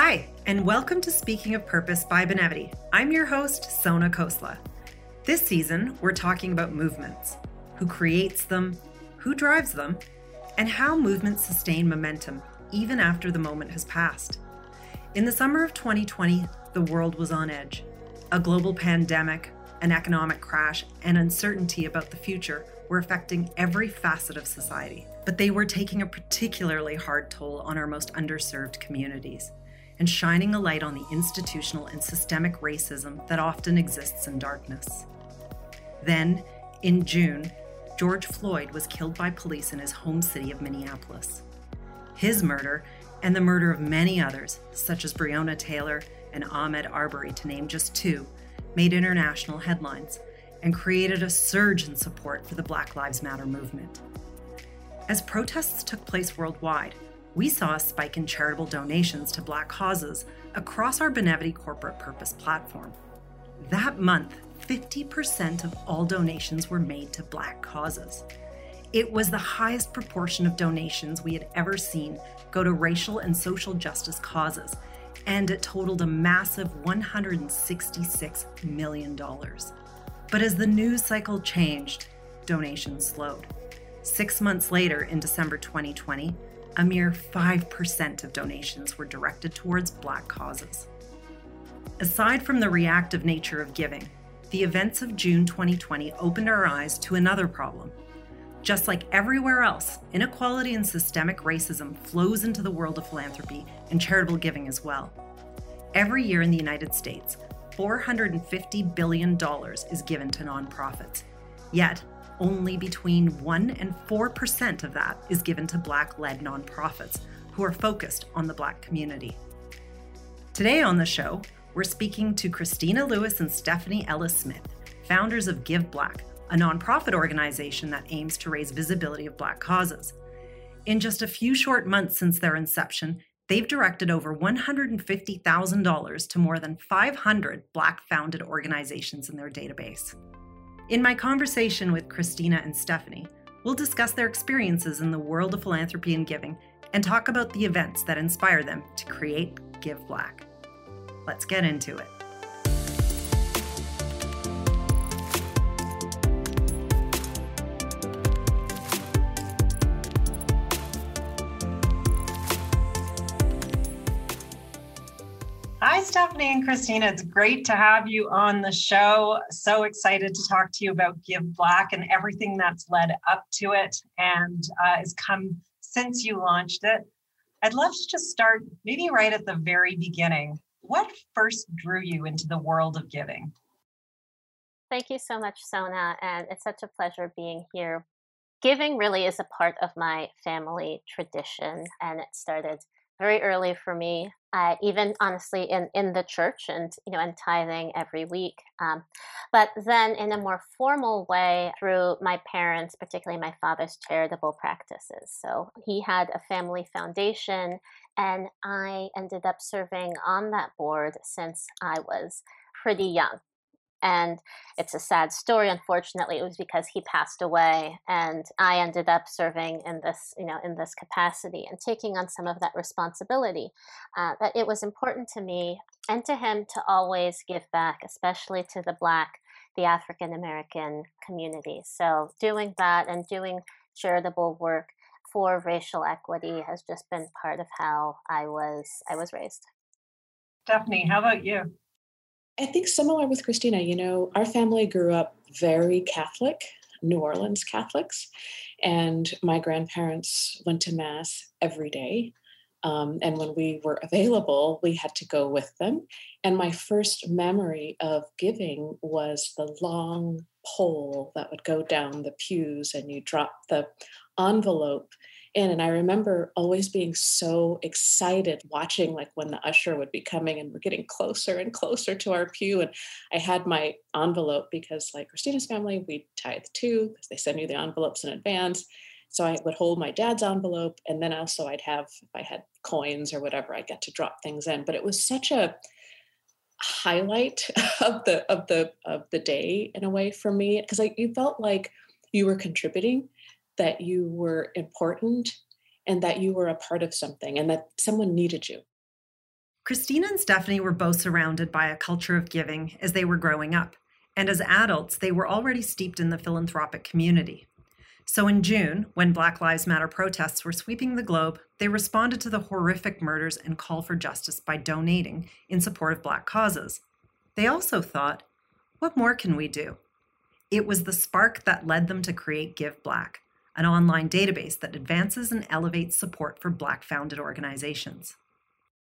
Hi, and welcome to Speaking of Purpose by Benevity. I'm your host, Sona Khosla. This season, we're talking about movements who creates them, who drives them, and how movements sustain momentum even after the moment has passed. In the summer of 2020, the world was on edge. A global pandemic, an economic crash, and uncertainty about the future were affecting every facet of society, but they were taking a particularly hard toll on our most underserved communities and shining a light on the institutional and systemic racism that often exists in darkness. Then, in June, George Floyd was killed by police in his home city of Minneapolis. His murder, and the murder of many others, such as Breonna Taylor and Ahmaud Arbery, to name just two, made international headlines and created a surge in support for the Black Lives Matter movement. As protests took place worldwide, we saw a spike in charitable donations to Black causes across our Benevity corporate purpose platform. That month, 50% of all donations were made to Black causes. It was the highest proportion of donations we had ever seen go to racial and social justice causes, and it totaled a massive $166 million. But as the news cycle changed, donations slowed. Six months later, in December 2020, a mere 5% of donations were directed towards Black causes. Aside from the reactive nature of giving, the events of June 2020 opened our eyes to another problem. Just like everywhere else, inequality and systemic racism flows into the world of philanthropy and charitable giving as well. Every year in the United States, $450 billion is given to nonprofits. Yet, only between 1 and 4% of that is given to Black led nonprofits who are focused on the Black community. Today on the show, we're speaking to Christina Lewis and Stephanie Ellis Smith, founders of Give Black, a nonprofit organization that aims to raise visibility of Black causes. In just a few short months since their inception, they've directed over $150,000 to more than 500 Black founded organizations in their database. In my conversation with Christina and Stephanie, we'll discuss their experiences in the world of philanthropy and giving and talk about the events that inspire them to create Give Black. Let's get into it. Hi, Stephanie and Christina. It's great to have you on the show. So excited to talk to you about Give Black and everything that's led up to it and uh, has come since you launched it. I'd love to just start maybe right at the very beginning. What first drew you into the world of giving? Thank you so much, Sona. And it's such a pleasure being here. Giving really is a part of my family tradition, and it started very early for me. Uh, even honestly in, in the church and you know and tithing every week um, but then in a more formal way through my parents particularly my father's charitable practices so he had a family foundation and i ended up serving on that board since i was pretty young and it's a sad story unfortunately it was because he passed away and i ended up serving in this you know in this capacity and taking on some of that responsibility uh, but it was important to me and to him to always give back especially to the black the african american community. So doing that and doing charitable work for racial equity has just been part of how i was i was raised. Stephanie how about you I think similar with Christina, you know, our family grew up very Catholic, New Orleans Catholics, and my grandparents went to Mass every day. Um, and when we were available, we had to go with them. And my first memory of giving was the long pole that would go down the pews, and you drop the envelope in. And I remember always being so excited watching, like when the usher would be coming and we're getting closer and closer to our pew. And I had my envelope because, like Christina's family, we tithe too, because they send you the envelopes in advance. So I would hold my dad's envelope, and then also I'd have, if I had coins or whatever, I get to drop things in. But it was such a highlight of the of the of the day in a way for me because like you felt like you were contributing that you were important and that you were a part of something and that someone needed you. Christina and Stephanie were both surrounded by a culture of giving as they were growing up, and as adults, they were already steeped in the philanthropic community. So in June, when Black Lives Matter protests were sweeping the globe, they responded to the horrific murders and call for justice by donating in support of Black causes. They also thought, what more can we do? It was the spark that led them to create Give Black, an online database that advances and elevates support for Black founded organizations.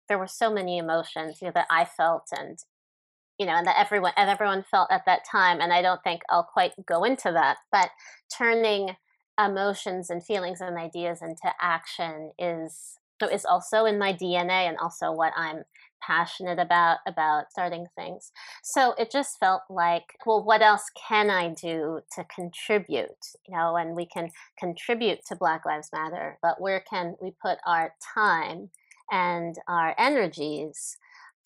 There were so many emotions you know, that I felt and you know, and that everyone and everyone felt at that time. And I don't think I'll quite go into that, but turning emotions and feelings and ideas into action is is also in my DNA and also what I'm passionate about about starting things. So it just felt like, well, what else can I do to contribute? You know, and we can contribute to Black Lives Matter, but where can we put our time and our energies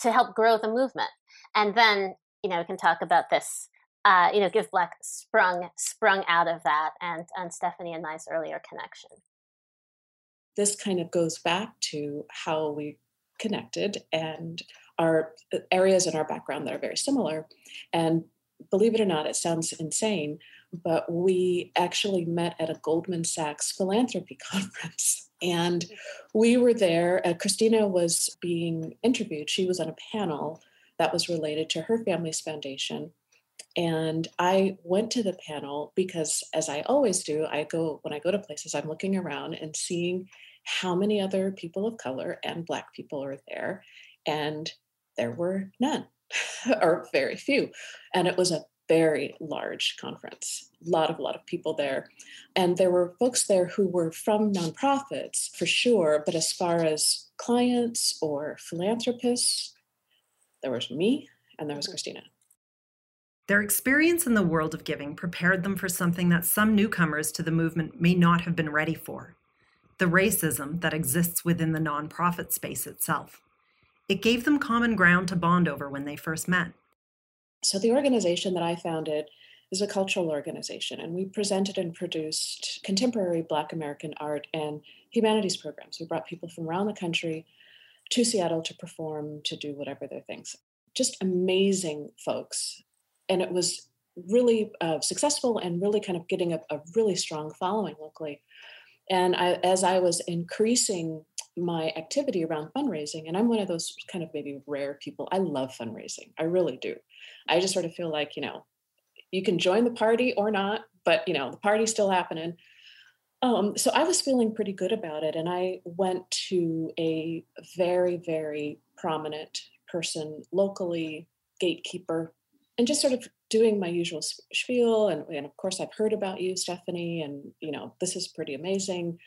to help grow the movement? And then, you know, we can talk about this uh, you know, Give Black sprung sprung out of that and and Stephanie and I's earlier connection. This kind of goes back to how we connected and our uh, areas in our background that are very similar. And believe it or not, it sounds insane, but we actually met at a Goldman Sachs philanthropy conference. And we were there. Uh, Christina was being interviewed. She was on a panel that was related to her family's foundation. And I went to the panel because, as I always do, I go when I go to places, I'm looking around and seeing how many other people of color and Black people are there. And there were none, or very few. And it was a very large conference, a lot of a lot of people there. And there were folks there who were from nonprofits for sure, but as far as clients or philanthropists, there was me and there was mm-hmm. Christina. Their experience in the world of giving prepared them for something that some newcomers to the movement may not have been ready for the racism that exists within the nonprofit space itself. It gave them common ground to bond over when they first met. So, the organization that I founded is a cultural organization, and we presented and produced contemporary Black American art and humanities programs. We brought people from around the country to Seattle to perform, to do whatever their things. Just amazing folks and it was really uh, successful and really kind of getting a, a really strong following locally. And I, as I was increasing my activity around fundraising, and I'm one of those kind of maybe rare people. I love fundraising. I really do. I just sort of feel like, you know, you can join the party or not, but you know, the party's still happening. Um, so I was feeling pretty good about it. And I went to a very, very prominent person locally, gatekeeper, and just sort of doing my usual spiel and, and of course i've heard about you stephanie and you know this is pretty amazing.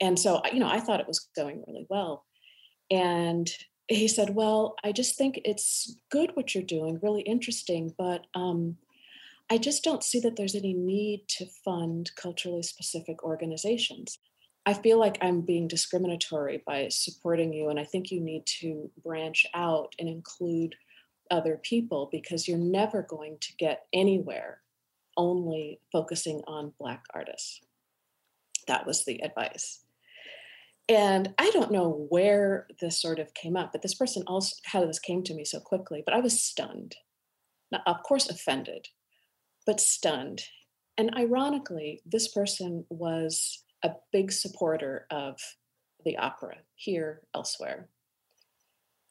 And so you know i thought it was going really well. And he said well i just think it's good what you're doing really interesting but um, i just don't see that there's any need to fund culturally specific organizations. I feel like i'm being discriminatory by supporting you and i think you need to branch out and include other people because you're never going to get anywhere only focusing on Black artists. That was the advice. And I don't know where this sort of came up, but this person also, how this came to me so quickly, but I was stunned. Now, of course, offended, but stunned. And ironically, this person was a big supporter of the opera here, elsewhere.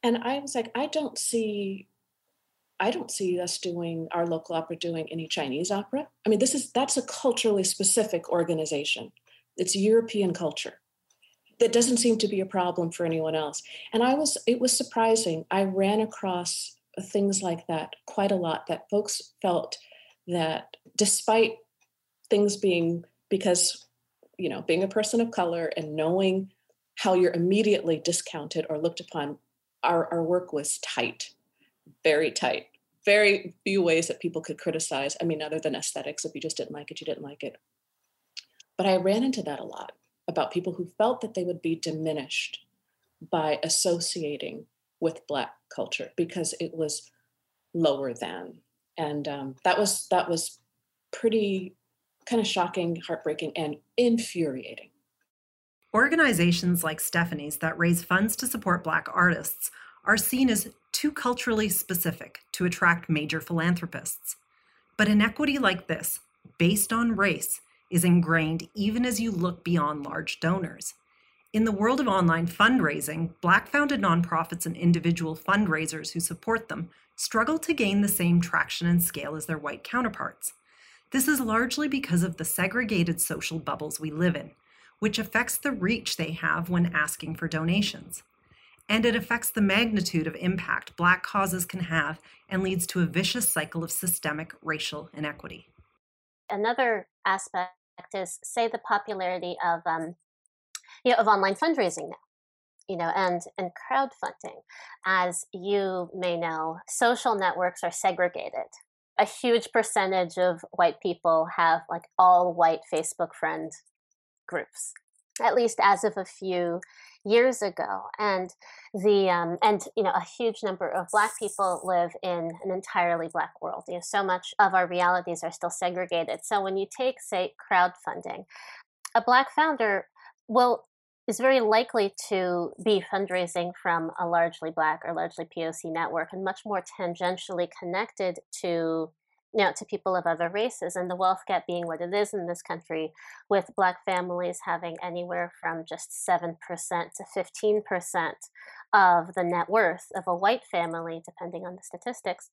And I was like, I don't see I don't see us doing our local opera doing any Chinese opera. I mean, this is that's a culturally specific organization. It's European culture. That doesn't seem to be a problem for anyone else. And I was it was surprising. I ran across things like that quite a lot that folks felt that despite things being because you know, being a person of color and knowing how you're immediately discounted or looked upon, our, our work was tight, very tight very few ways that people could criticize. I mean, other than aesthetics, if you just didn't like it, you didn't like it. But I ran into that a lot about people who felt that they would be diminished by associating with Black culture because it was lower than, and um, that was that was pretty kind of shocking, heartbreaking, and infuriating. Organizations like Stephanie's that raise funds to support Black artists are seen as too culturally specific to attract major philanthropists. But inequity like this, based on race, is ingrained even as you look beyond large donors. In the world of online fundraising, Black founded nonprofits and individual fundraisers who support them struggle to gain the same traction and scale as their white counterparts. This is largely because of the segregated social bubbles we live in, which affects the reach they have when asking for donations. And it affects the magnitude of impact Black causes can have and leads to a vicious cycle of systemic racial inequity. Another aspect is, say, the popularity of um, you know, of online fundraising now you know and and crowdfunding. As you may know social networks are segregated. A huge percentage of white people have like all white facebook friend groups at least as of a few years ago and the um, and you know a huge number of black people live in an entirely black world you know so much of our realities are still segregated. So when you take say crowdfunding a black founder will is very likely to be fundraising from a largely black or largely POC network and much more tangentially connected to you know, to people of other races and the wealth gap being what it is in this country with black families having anywhere from just 7% to 15% of the net worth of a white family depending on the statistics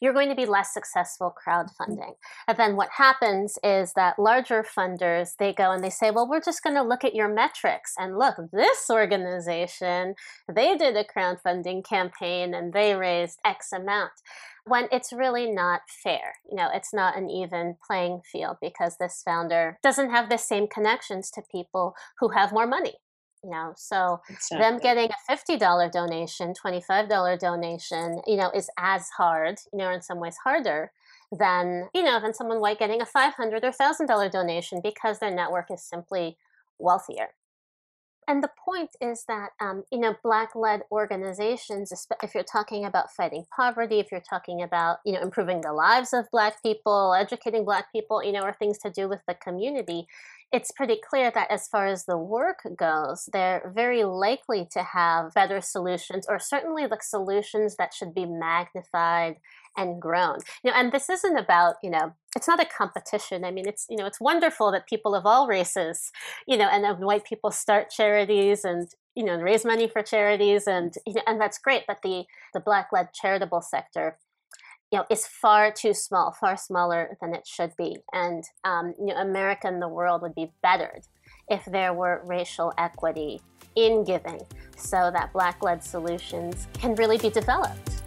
you're going to be less successful mm. crowdfunding. And then what happens is that larger funders, they go and they say, well, we're just going to look at your metrics and look, this organization, they did a crowdfunding campaign and they raised X amount. When it's really not fair. You know, it's not an even playing field because this founder doesn't have the same connections to people who have more money you know so exactly. them getting a $50 donation $25 donation you know is as hard you know in some ways harder than you know than someone white getting a 500 or $1000 donation because their network is simply wealthier and the point is that um, you know black-led organizations if you're talking about fighting poverty if you're talking about you know improving the lives of black people educating black people you know or things to do with the community it's pretty clear that as far as the work goes, they're very likely to have better solutions, or certainly the solutions that should be magnified and grown. You know, and this isn't about, you know, it's not a competition. I mean, it's you know, it's wonderful that people of all races, you know, and white people start charities and you know raise money for charities and you know, and that's great. But the the black led charitable sector you know, is far too small, far smaller than it should be. And um, you know, America and the world would be bettered if there were racial equity in giving so that Black led solutions can really be developed.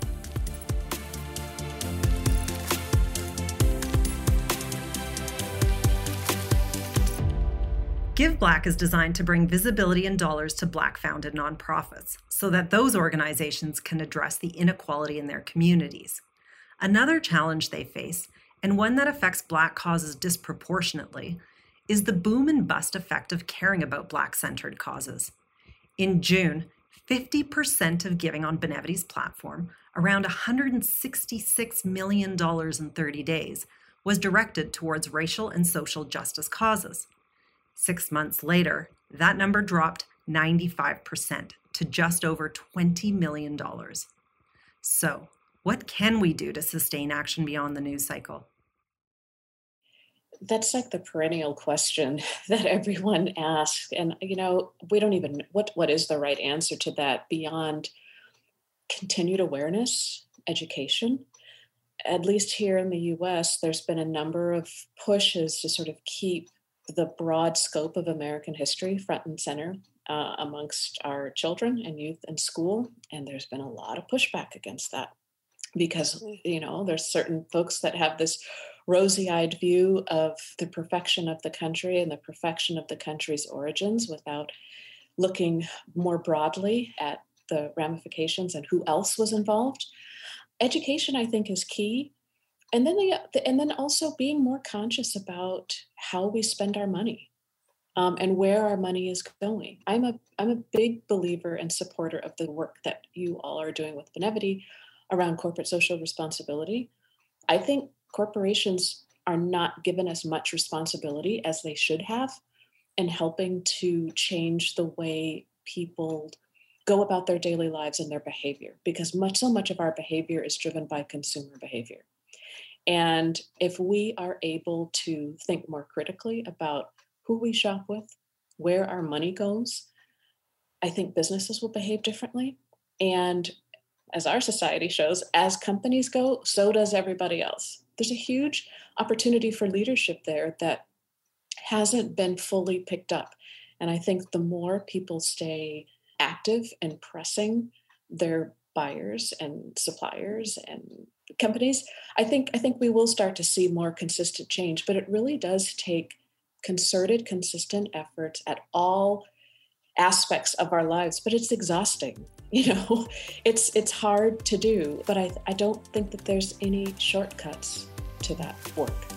Give Black is designed to bring visibility and dollars to Black founded nonprofits so that those organizations can address the inequality in their communities. Another challenge they face, and one that affects Black causes disproportionately, is the boom and bust effect of caring about Black centered causes. In June, 50% of giving on Benevity's platform, around $166 million in 30 days, was directed towards racial and social justice causes. Six months later, that number dropped 95% to just over $20 million. So, what can we do to sustain action beyond the news cycle? That's like the perennial question that everyone asks. And, you know, we don't even, what, what is the right answer to that beyond continued awareness, education? At least here in the US, there's been a number of pushes to sort of keep the broad scope of American history front and center uh, amongst our children and youth in school. And there's been a lot of pushback against that because you know there's certain folks that have this rosy-eyed view of the perfection of the country and the perfection of the country's origins without looking more broadly at the ramifications and who else was involved education i think is key and then the, and then also being more conscious about how we spend our money um, and where our money is going. I'm a I'm a big believer and supporter of the work that you all are doing with Benevity around corporate social responsibility. I think corporations are not given as much responsibility as they should have in helping to change the way people go about their daily lives and their behavior because much so much of our behavior is driven by consumer behavior and if we are able to think more critically about who we shop with where our money goes i think businesses will behave differently and as our society shows as companies go so does everybody else. There's a huge opportunity for leadership there that hasn't been fully picked up. And i think the more people stay active and pressing their buyers and suppliers and companies i think i think we will start to see more consistent change. But it really does take concerted consistent efforts at all aspects of our lives but it's exhausting you know it's it's hard to do but i i don't think that there's any shortcuts to that work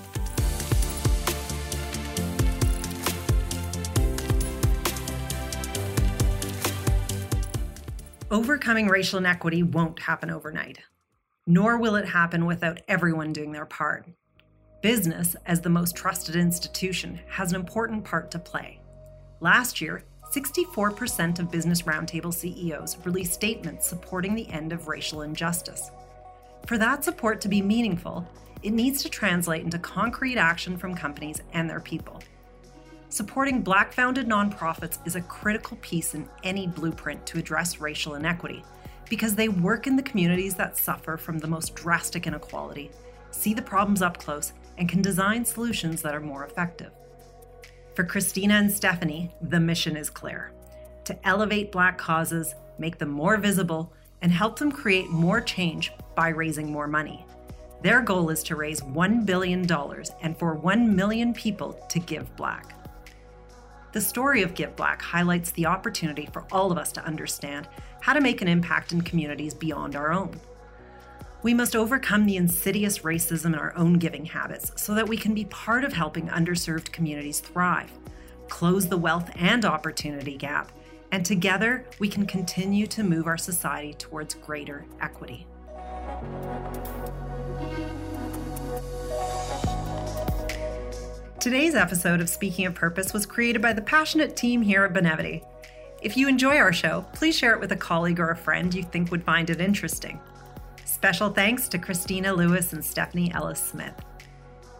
Overcoming racial inequity won't happen overnight, nor will it happen without everyone doing their part. Business, as the most trusted institution, has an important part to play. Last year, 64% of Business Roundtable CEOs released statements supporting the end of racial injustice. For that support to be meaningful, it needs to translate into concrete action from companies and their people. Supporting Black founded nonprofits is a critical piece in any blueprint to address racial inequity because they work in the communities that suffer from the most drastic inequality, see the problems up close, and can design solutions that are more effective. For Christina and Stephanie, the mission is clear to elevate Black causes, make them more visible, and help them create more change by raising more money. Their goal is to raise $1 billion and for 1 million people to give Black. The story of Give Black highlights the opportunity for all of us to understand how to make an impact in communities beyond our own. We must overcome the insidious racism in our own giving habits so that we can be part of helping underserved communities thrive, close the wealth and opportunity gap, and together we can continue to move our society towards greater equity. Today's episode of Speaking of Purpose was created by the passionate team here at Benevity. If you enjoy our show, please share it with a colleague or a friend you think would find it interesting. Special thanks to Christina Lewis and Stephanie Ellis Smith.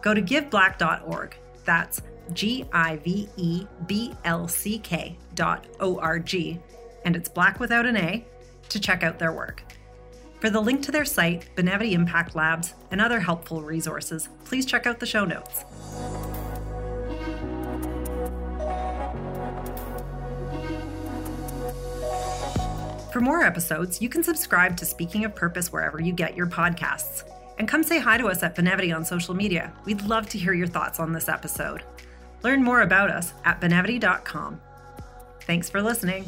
Go to giveblck.org. That's G I V E B L C K dot O R G, and it's black without an A, to check out their work. For the link to their site, Benevity Impact Labs, and other helpful resources, please check out the show notes. For more episodes, you can subscribe to Speaking of Purpose wherever you get your podcasts. And come say hi to us at Benevity on social media. We'd love to hear your thoughts on this episode. Learn more about us at benevity.com. Thanks for listening.